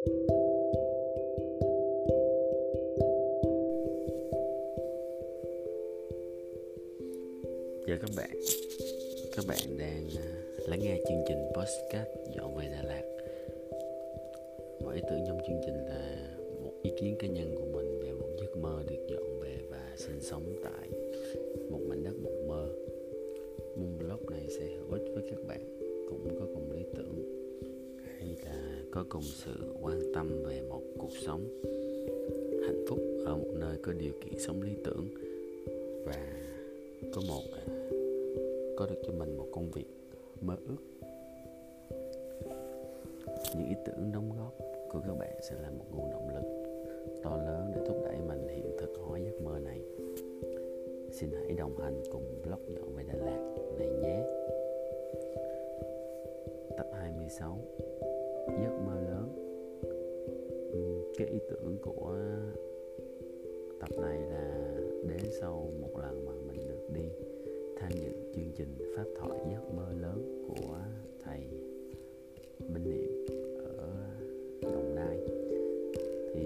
chào các bạn. Các bạn đang à, lắng nghe chương trình podcast dọn về Đà Lạt. Mọi ý tưởng trong chương trình là một ý kiến cá nhân của mình về một giấc mơ được dọn về và sinh sống tại một mảnh đất mộng mơ. Mong blog này sẽ hữu ích với các bạn, cũng có cùng có cùng sự, quan tâm về một cuộc sống hạnh phúc ở một nơi có điều kiện sống lý tưởng và có một à, có được cho mình một công việc mơ ước. Những ý tưởng đóng góp của các bạn sẽ là một nguồn động lực to lớn để thúc đẩy mình hiện thực hóa giấc mơ này. Xin hãy đồng hành cùng blog nhỏ về Đà Lạt này nhé. Tập 26 giấc mơ lớn. Cái ý tưởng của tập này là đến sau một lần mà mình được đi tham dự chương trình pháp thoại giấc mơ lớn của thầy Minh Niệm ở Đồng Nai. Thì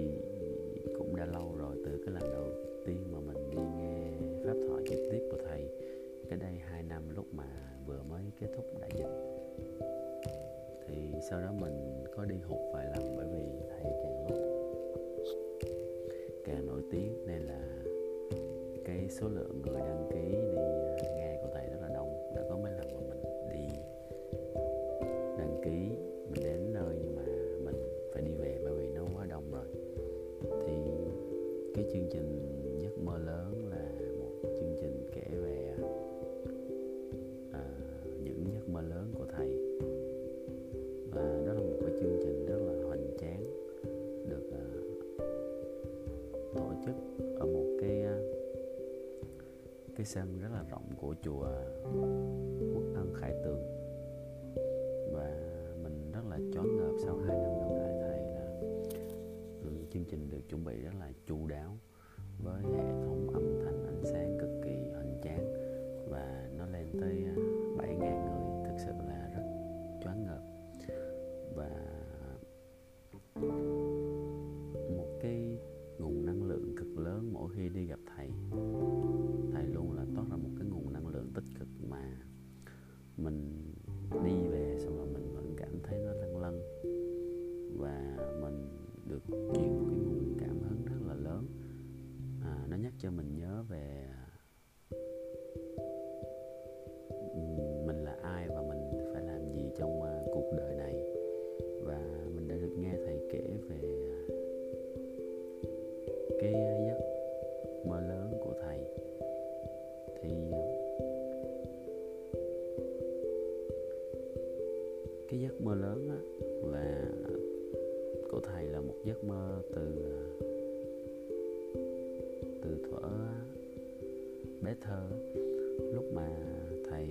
cũng đã lâu rồi, từ cái lần đầu tiên mà mình đi nghe pháp thoại trực tiếp của thầy, cái đây hai năm lúc mà vừa mới kết thúc đại dịch sau đó mình có đi hụt vài lần bởi vì thầy càng lúc càng nổi tiếng. Nên là cái số lượng người đăng ký cái sân rất là rộng của chùa Quốc Ân Khải Tường. Và mình rất là choáng ngợp sau hai năm gặp lại thầy là ừ, chương trình được chuẩn bị rất là chu đáo với hệ thống âm thanh ánh sáng cực kỳ hoành tráng và nó lên tới truyền một cái nguồn cảm hứng rất là lớn. À, nó nhắc cho mình nhớ về mình là ai và mình phải làm gì trong uh, cuộc đời này. Và mình đã được nghe thầy kể về à, cái giấc mơ lớn của thầy. Thì à, cái giấc mơ lớn giấc mơ từ từ thuở bé thơ. Lúc mà thầy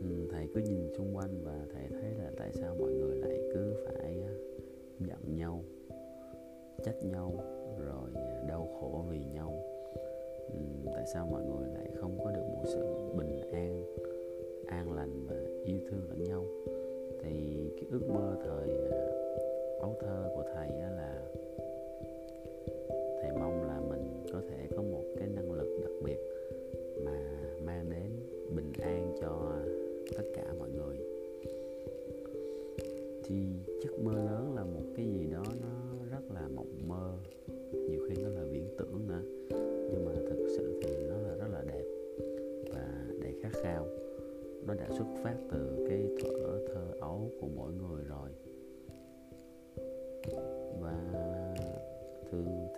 ừ, thầy cứ nhìn xung quanh và thầy thấy là tại sao mọi người lại cứ phải giận nhau, trách nhau, rồi đau khổ vì nhau. Ừ, tại sao mọi người lại không có được một sự bình an an lành và yêu thương lẫn nhau? Ước mơ thời ờ, ấu thơ.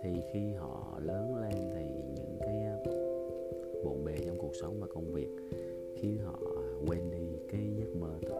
Thì khi họ lớn lên thì những cái bộn bề trong cuộc sống và công việc khiến họ quên đi cái giấc mơ thuở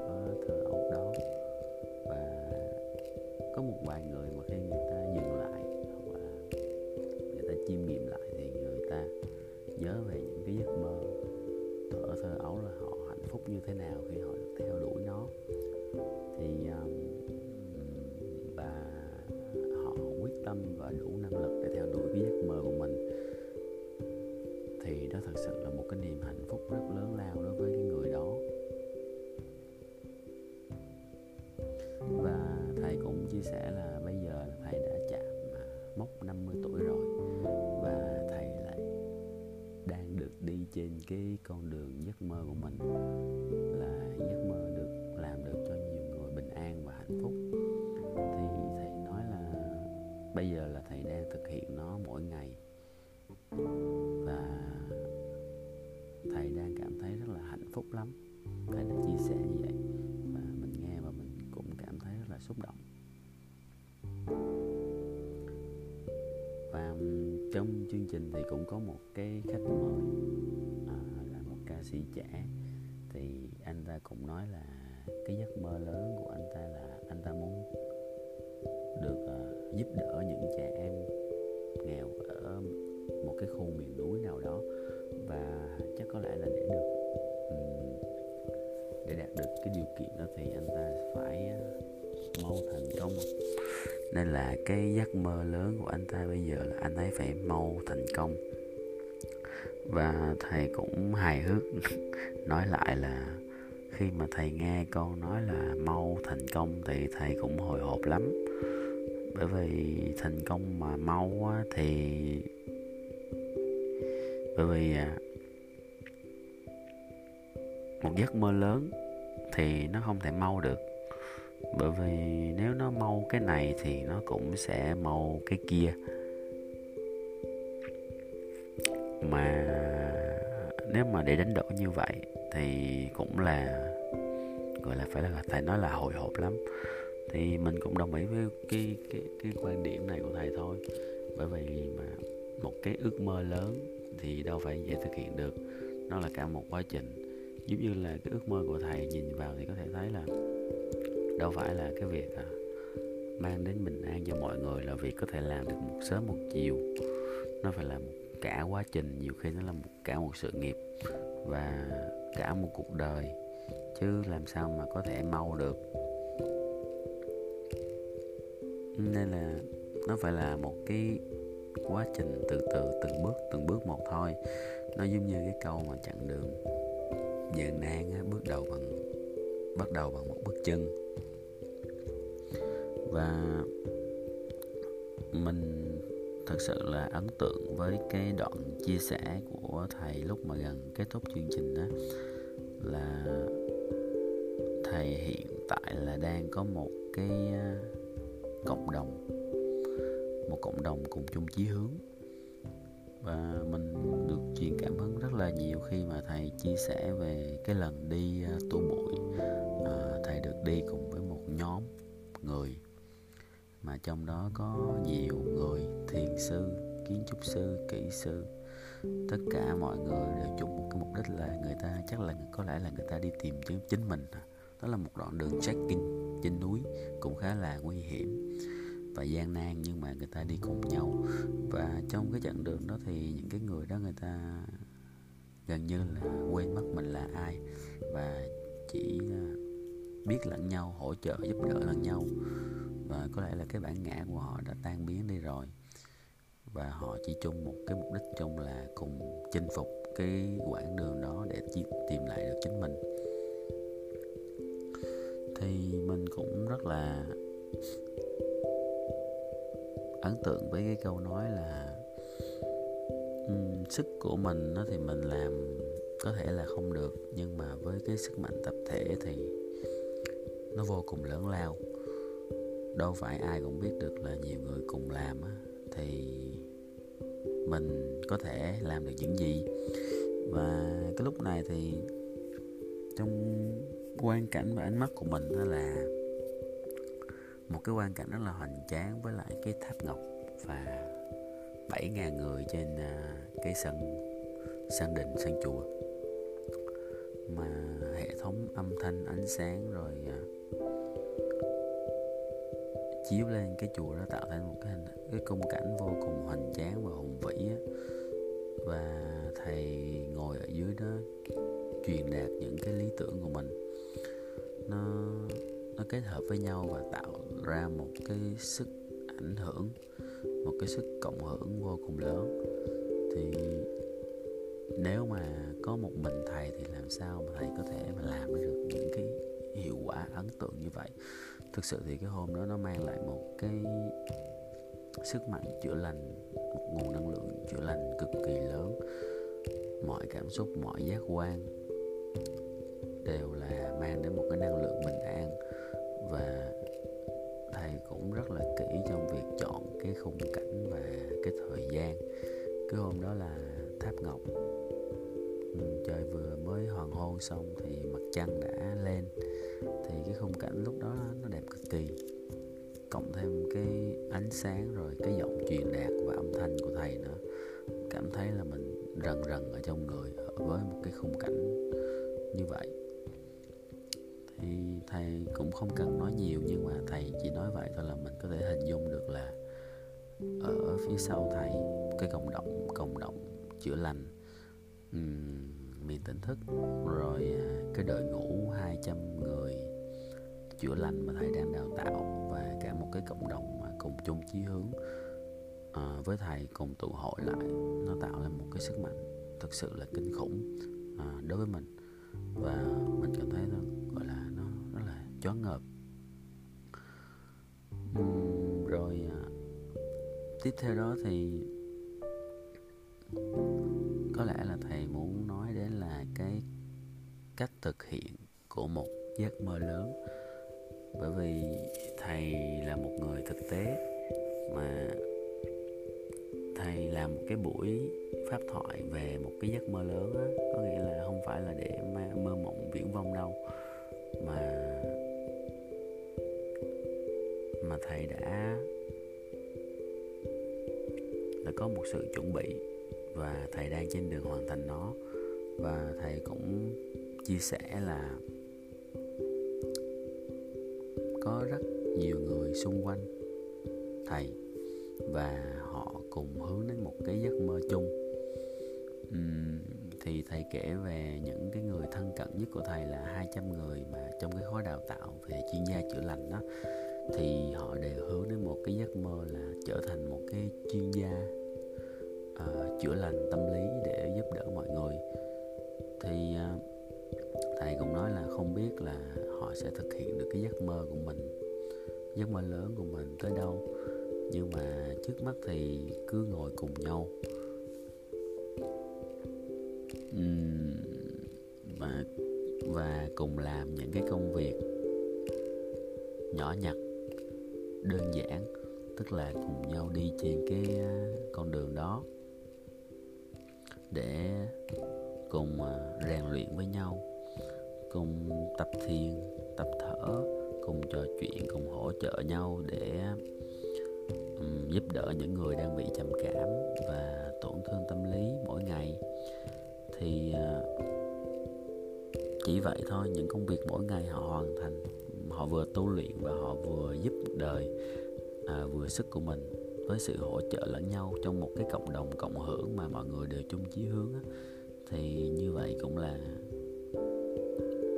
xúc động. Và trong chương trình thì cũng có một cái khách mời à, là một ca sĩ trẻ. Thì anh ta cũng nói là cái giấc mơ lớn của anh ta là anh ta muốn được uh, giúp đỡ những trẻ em nghèo ở một cái khu miền núi nào đó. Và chắc có lẽ là để được um, để đạt được cái điều kiện đó thì anh ta phải uh, mau thành công nên là cái giấc mơ lớn của anh ta bây giờ là anh ấy phải mau thành công. Và thầy cũng hài hước nói lại là khi mà thầy nghe con nói là mau thành công thì thầy cũng hồi hộp lắm. Bởi vì thành công mà mau á, thì bởi vì à, một giấc mơ lớn thì nó không thể mau được bởi vì nếu nó mau cái này thì nó cũng sẽ mau cái kia. Mà nếu mà để đánh đổi như vậy thì cũng là, gọi là phải là thầy nói là hồi hộp lắm. Thì mình cũng đồng ý với cái cái cái quan điểm này của thầy thôi. Bởi vì mà một cái ước mơ lớn thì đâu phải dễ thực hiện được. Nó là cả một quá trình. Giống như là cái ước mơ của thầy nhìn vào thì có thể thấy là đâu phải là cái việc à, mang đến bình an cho mọi người là việc có thể làm được một sớm một chiều. Nó phải là một cả quá trình nhiều khi nó là một cả một sự nghiệp và cả một cuộc đời. Chứ làm sao mà có thể mau được. Nên là nó phải là một cái quá trình từ từ từng bước từng bước một thôi. Nó giống như cái câu mà chặng đường gian nan á, bước đầu bằng bắt đầu bằng một bước chân và mình thật sự là ấn tượng với cái đoạn chia sẻ của thầy lúc mà gần kết thúc chương trình đó là thầy hiện tại là đang có một cái à, cộng đồng một cộng đồng cùng chung chí hướng. Và mình được truyền cảm hứng rất là nhiều khi mà thầy chia sẻ về cái lần đi à, tu bụi. À, thầy được đi cùng với một nhóm người mà trong đó có nhiều người thiền sư, kiến trúc sư, kỹ sư. Tất cả mọi người đều chung một cái mục đích là người ta, chắc là có lẽ là người ta đi tìm chính chính mình. Đó là một đoạn đường trekking trên núi cũng khá là nguy hiểm và gian nan, nhưng mà người ta đi cùng nhau. Và trong cái chặng đường đó thì những cái người đó, người ta gần như là quên mất mình là ai và chỉ à, biết lẫn nhau, hỗ trợ, giúp đỡ lẫn nhau và có lẽ là cái bản ngã của họ đã tan biến đi rồi. Và họ chỉ chung một cái mục đích chung là cùng chinh phục cái quãng đường đó để tìm lại được chính mình. Thì mình cũng rất là ấn tượng với cái câu nói là um, sức của mình nó thì mình làm có thể là không được nhưng mà với cái sức mạnh tập thể thì nó vô cùng lớn lao đâu phải ai cũng biết được là nhiều người cùng làm á, thì mình có thể làm được những gì. Và cái lúc này thì trong quan cảnh và ánh mắt của mình đó là một cái quan cảnh rất là hoành tráng với lại cái tháp ngọc và 7.000 người trên à, cái sân sân đình sân chùa. Mà hệ thống âm thanh ánh sáng rồi uh, chiếu lên cái chùa đó tạo thành một cái hình, cái khung cảnh vô cùng hoành tráng và hùng vĩ á. và thầy ngồi ở dưới đó truyền đạt những cái lý tưởng của mình. Nó nó kết hợp với nhau và tạo ra một cái sức ảnh hưởng, một cái sức cộng hưởng vô cùng lớn. Thì nếu mà có một mình thầy thì làm sao mà thầy có thể mà làm được những cái hiệu quả ấn tượng như vậy? Thực sự thì cái hôm đó nó mang lại một cái sức mạnh chữa lành, một nguồn năng lượng chữa lành cực kỳ lớn. Mọi cảm xúc, mọi giác quan đều là mang đến một cái năng lượng bình an. Và thầy cũng rất là kỹ trong việc chọn cái khung cảnh và cái thời gian. Cái hôm đó là tháp ngọc ừ, trời vừa mới hoàng hôn xong thì mặt trăng đã lên khung cảnh lúc đó nó đẹp cực kỳ. Cộng thêm cái ánh sáng rồi cái giọng truyền đạt và âm thanh của thầy nữa. Cảm thấy là mình rần rần ở trong người với một cái khung cảnh như vậy. Thì thầy cũng không cần nói nhiều nhưng mà thầy chỉ nói vậy thôi là mình có thể hình dung được là ở phía sau thầy cái cộng đồng cộng đồng chữa lành um, miền tỉnh thức rồi à, cái đội ngũ 200 người chữa lành mà thầy đang đào tạo và cả một cái cộng đồng mà cùng chung chí hướng à, với thầy cùng tụ hội lại nó tạo ra một cái sức mạnh thực sự là kinh khủng à, đối với mình. Và mình cảm thấy nó gọi là nó rất là choáng ngợp. Uhm, rồi à, tiếp theo đó thì có lẽ là thầy muốn nói đến là cái cách thực hiện của một giấc mơ lớn bởi vì thầy là một người thực tế mà thầy làm một cái buổi pháp thoại về một cái giấc mơ lớn á. Có nghĩa là không phải là để mơ mộng viễn vông đâu. Mà mà thầy đã đã có một sự chuẩn bị và thầy đang trên đường hoàn thành nó. Và thầy cũng chia sẻ là có rất nhiều người xung quanh thầy và họ cùng hướng đến một cái giấc mơ chung. Uhm, thì thầy kể về những cái người thân cận nhất của thầy là 200 người mà trong cái khóa đào tạo về chuyên gia chữa lành đó thì họ đều hướng đến một cái giấc mơ là trở thành một cái chuyên gia uh, chữa lành tâm lý để giúp đỡ mọi người. Thì uh, thầy cũng nói là không biết là họ sẽ thực hiện được cái giấc mơ của mình, giấc mơ lớn của mình tới đâu. Nhưng mà trước mắt thì cứ ngồi cùng nhau. Và và cùng làm những cái công việc nhỏ nhặt, đơn giản, tức là cùng nhau đi trên cái à, con đường đó để cùng à, rèn luyện với nhau cùng tập thiền tập thở cùng trò chuyện cùng hỗ trợ nhau để um, giúp đỡ những người đang bị trầm cảm và tổn thương tâm lý mỗi ngày. Thì uh, chỉ vậy thôi những công việc mỗi ngày họ hoàn thành họ vừa tu luyện và họ vừa giúp đời à, vừa sức của mình với sự hỗ trợ lẫn nhau trong một cái cộng đồng cộng hưởng mà mọi người đều chung chí hướng á, thì như vậy cũng là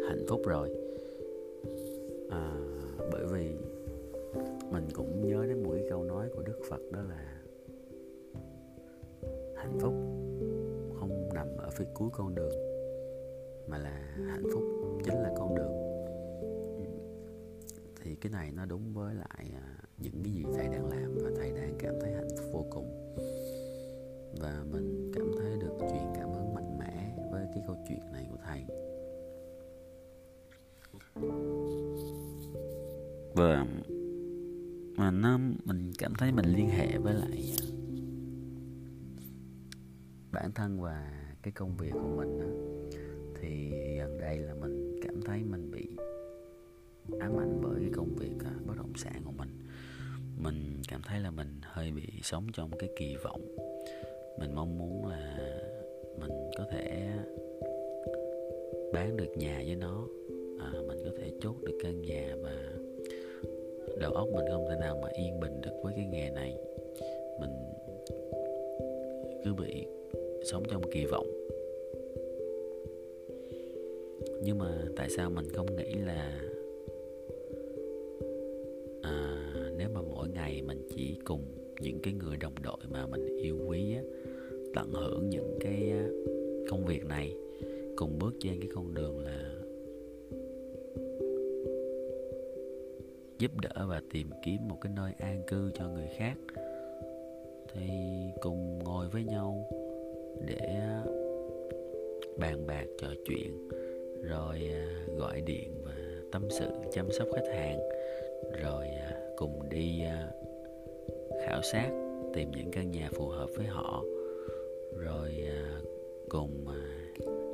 hạnh phúc rồi. À, bởi vì mình cũng nhớ đến một cái câu nói của đức phật đó là hạnh phúc không nằm ở phía cuối con đường mà là hạnh phúc chính là con đường. Thì cái này nó đúng với lại à, những cái gì thầy đang làm và thầy đang cảm thấy hạnh phúc vô cùng. Và mình cảm thấy được truyền cảm hứng mạnh mẽ với cái câu chuyện này của thầy. Vâng và mà nó mình cảm thấy mình liên hệ với lại à, bản thân và cái công việc của mình đó, thì gần đây là mình cảm thấy mình bị ám ảnh bởi cái công việc à, bất động sản của mình. Mình cảm thấy là mình hơi bị sống trong cái kỳ vọng. Mình mong muốn là mình có thể bán được nhà với nó à, mình có thể chốt được căn nhà và đầu óc mình không thể nào mà yên bình được với cái nghề này. Mình cứ bị sống trong kỳ vọng. Nhưng mà tại sao mình không nghĩ là à, nếu mà mỗi ngày mình chỉ cùng những cái người đồng đội mà mình yêu quý á, tận hưởng những cái công việc này cùng bước trên cái con đường là giúp đỡ và tìm kiếm một cái nơi an cư cho người khác. Thì cùng ngồi với nhau để bàn bạc, trò chuyện, rồi à, gọi điện và tâm sự, chăm sóc khách hàng, rồi à, cùng đi à, khảo sát, tìm những căn nhà phù hợp với họ, rồi cùng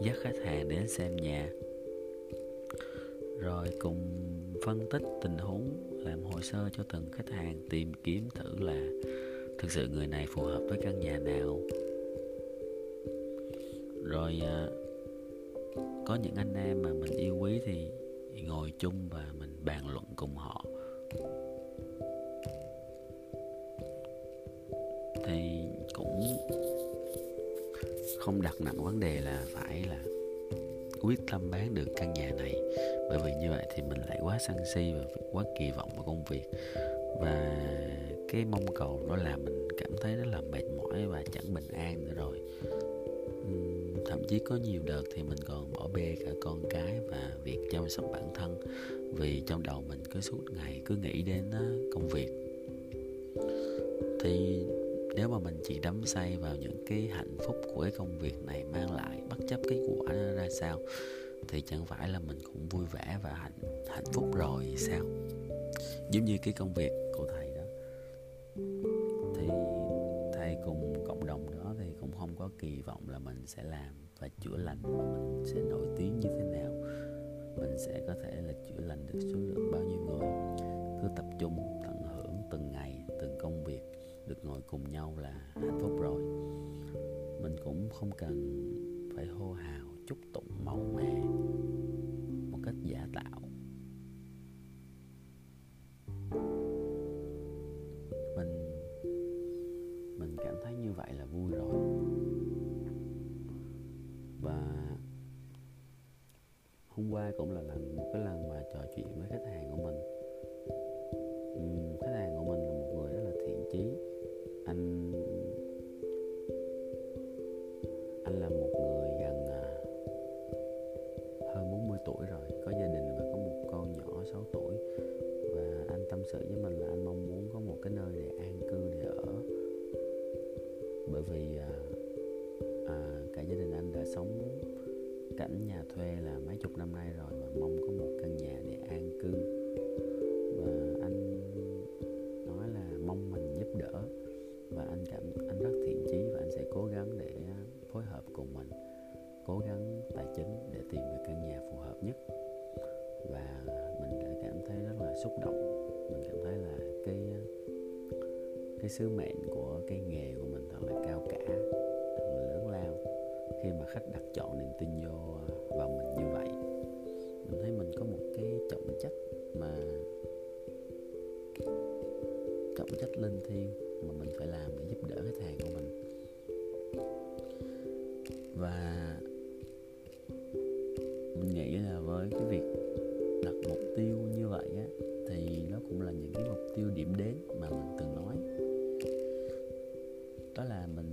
dắt khách hàng đến xem nhà. Rồi cùng phân tích tình huống, làm hồ sơ cho từng khách hàng, tìm kiếm thử là thực sự người này phù hợp với căn nhà nào. Rồi à, có những anh em mà mình yêu quý thì ngồi chung và mình bàn luận cùng họ. Thì cũng không đặt nặng vấn đề là phải là quyết tâm bán được căn nhà này. Bởi vì như vậy thì mình lại quá sân si và quá kỳ vọng vào công việc. Và cái mong cầu đó làm mình cảm thấy rất là mệt mỏi và chẳng bình an nữa rồi. Thậm chí có nhiều đợt thì mình còn bỏ bê cả con cái và việc chăm sóc bản thân. Vì trong đầu mình cứ suốt ngày cứ nghĩ đến công việc. Thì nếu mà mình chỉ đắm say vào những cái hạnh phúc của cái công việc này mang lại, bất chấp cái quả nó ra sao, thì chẳng phải là mình cũng vui vẻ và hạnh hạnh phúc rồi sao? Giống như cái công việc của thầy đó. Thì thầy cùng cộng đồng đó thì cũng không có kỳ vọng là mình sẽ làm và chữa lành và mình sẽ nổi tiếng như thế nào. Mình sẽ có thể là chữa lành được số lượng bao nhiêu người. Cứ tập trung tận hưởng từng ngày, từng công việc được ngồi cùng nhau là hạnh phúc rồi. Mình cũng không cần phải hô hào chúc tụng màu mè một cách giả tạo. Mình mình cảm thấy như vậy là vui rồi. Và hôm qua cũng là lần, một cái lần mà trò chuyện với khách hàng cái sứ mệnh của cái nghề của mình thật là cao cả, thật là lớn lao. Khi mà khách đặt chọn niềm tin vô à, vào mình như vậy, mình thấy mình có một cái trọng trách mà trọng trách linh thiêng mà mình phải làm để giúp đỡ khách hàng của mình. Và mình nghĩ là với cái việc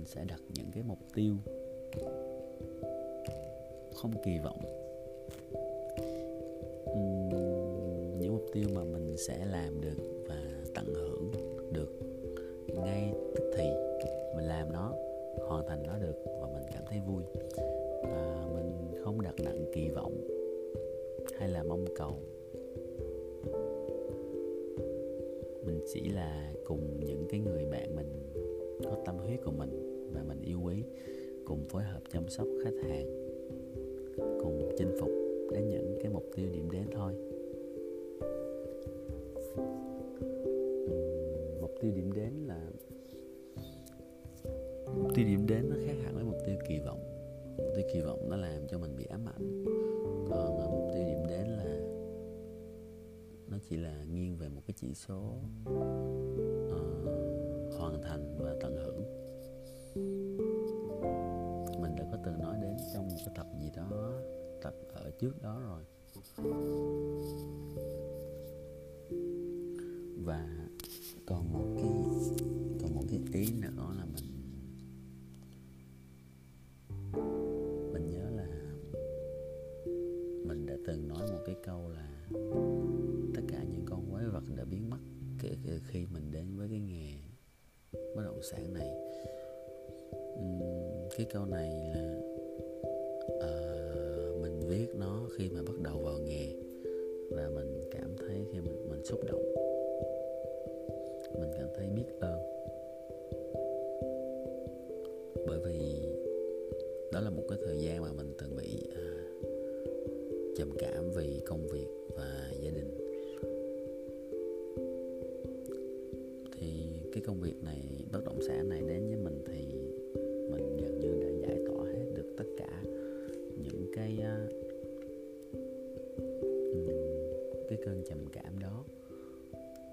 mình sẽ đặt những cái mục tiêu không kỳ vọng. Những mục tiêu mà mình sẽ làm được và tận hưởng được ngay tức thì, mình làm nó, hoàn thành nó được và mình cảm thấy vui. Và mình không đặt nặng kỳ vọng hay là mong cầu. Mình chỉ là cùng những cái người bạn mình, có tâm huyết của mình tuổi cùng phối hợp chăm sóc khách hàng cùng chinh phục đến những cái mục tiêu điểm đến thôi. Mục tiêu điểm đến là mục tiêu điểm đến nó khác hẳn với mục tiêu kỳ vọng. Mục tiêu kỳ vọng nó làm cho mình bị ám ảnh. Ờ, Còn mục tiêu điểm đến là nó chỉ là nghiêng về một cái chỉ số uh, hoàn thành và tận hưởng từng nói đến trong một cái tập gì đó, tập ở trước đó rồi. Và còn một cái, còn một cái ý nữa là mình mình nhớ là mình đã từng nói một cái câu là tất cả những con quái vật đã biến mất kể từ khi mình đến với cái nghề bất động sản này cái câu này là uh, mình viết nó khi mà bắt đầu vào nghề và mình cảm thấy khi mình mình xúc động. Mình cảm thấy biết ơn. Bởi vì đó là một cái thời gian mà mình từng bị uh, trầm cảm vì công việc và gia đình. Thì cái công việc này bất động sản này đến với mình thì cái uh, cái cơn trầm cảm đó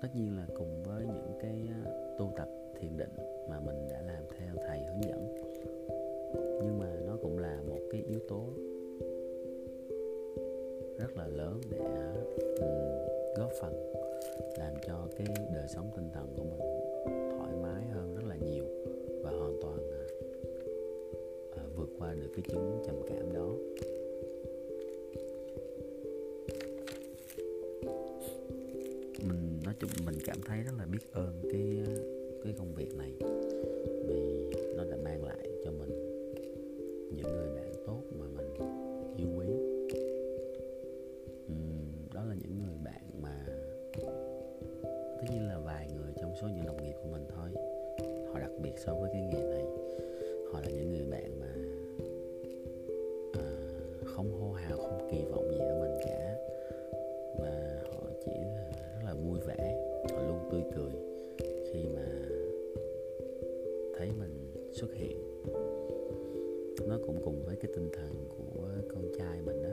tất nhiên là cùng với những cái ờ, tu tập thiền định mà mình đã làm theo thầy hướng dẫn. Nhưng mà nó cũng là một cái yếu tố rất là lớn để ờ, góp phần làm cho cái đời sống tinh thần của mình thoải mái hơn rất là nhiều và hoàn toàn vượt qua được cái chứng trầm cảm đó. Chúng mình cảm thấy rất là biết ơn cái cái công việc này. Vì nó đã mang lại cho mình những người bạn tốt mà mình yêu quý. Uhm, đó là những người bạn mà tất nhiên là vài người trong số những đồng nghiệp của mình thôi. Họ đặc biệt so với cái nghề xuất hiện. Nó cũng cùng với cái tinh thần của con trai mình đó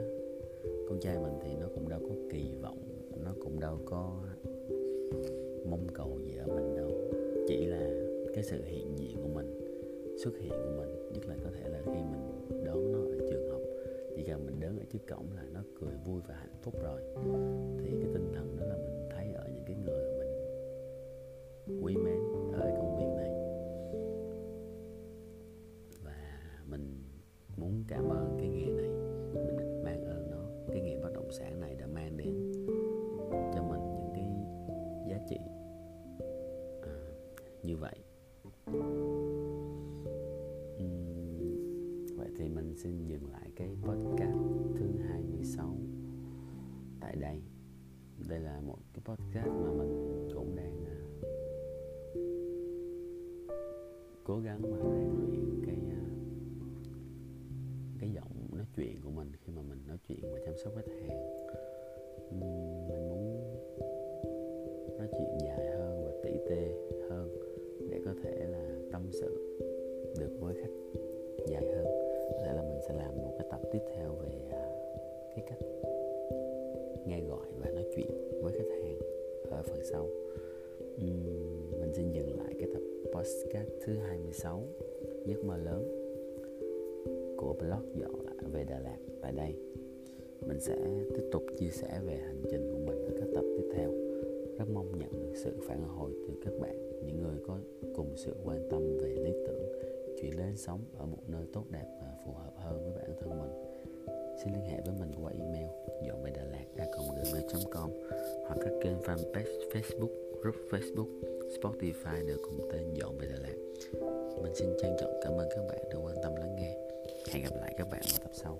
con trai mình thì nó cũng đâu có kỳ vọng, nó cũng đâu có mong cầu gì ở mình đâu. Chỉ là cái sự hiện diện của mình, xuất hiện của mình, nhất là có thể là khi mình đón nó ở trường học. Chỉ cần mình đứng ở trước cổng là nó cười vui và hạnh phúc rồi. Thì cái tinh thần đó là mình thấy ở những cái người mình quý như vậy. Vậy thì mình xin dừng lại cái podcast thứ 26 tại đây. Đây là một cái podcast mà mình cũng đang uh, cố gắng mà rèn luyện cái uh, cái giọng nói chuyện của mình khi mà mình nói chuyện và chăm sóc khách hàng. Uhm, thể là tâm sự được với khách dài hơn. Có thể là mình sẽ làm một cái tập tiếp theo về à, cái cách nghe gọi và nói chuyện với khách hàng ở phần sau. Uhm, mình xin dừng lại cái tập podcast thứ 26 giấc mơ lớn của blog dọn lại về Đà Lạt. Tại đây mình sẽ tiếp tục chia sẻ về hành trình của mình ở các tập tiếp theo rất mong nhận được sự phản hồi từ các bạn, những người có cùng sự quan tâm về lý tưởng, chuyển đến sống ở một nơi tốt đẹp và phù hợp hơn với bản thân mình. Xin liên hệ với mình qua email dọn về đà lạt gmail.com hoặc các kênh fanpage facebook, group facebook, spotify đều cùng tên dọn về đà lạt. Mình xin trân trọng cảm ơn các bạn đã quan tâm lắng nghe. Hẹn gặp lại các bạn vào tập sau.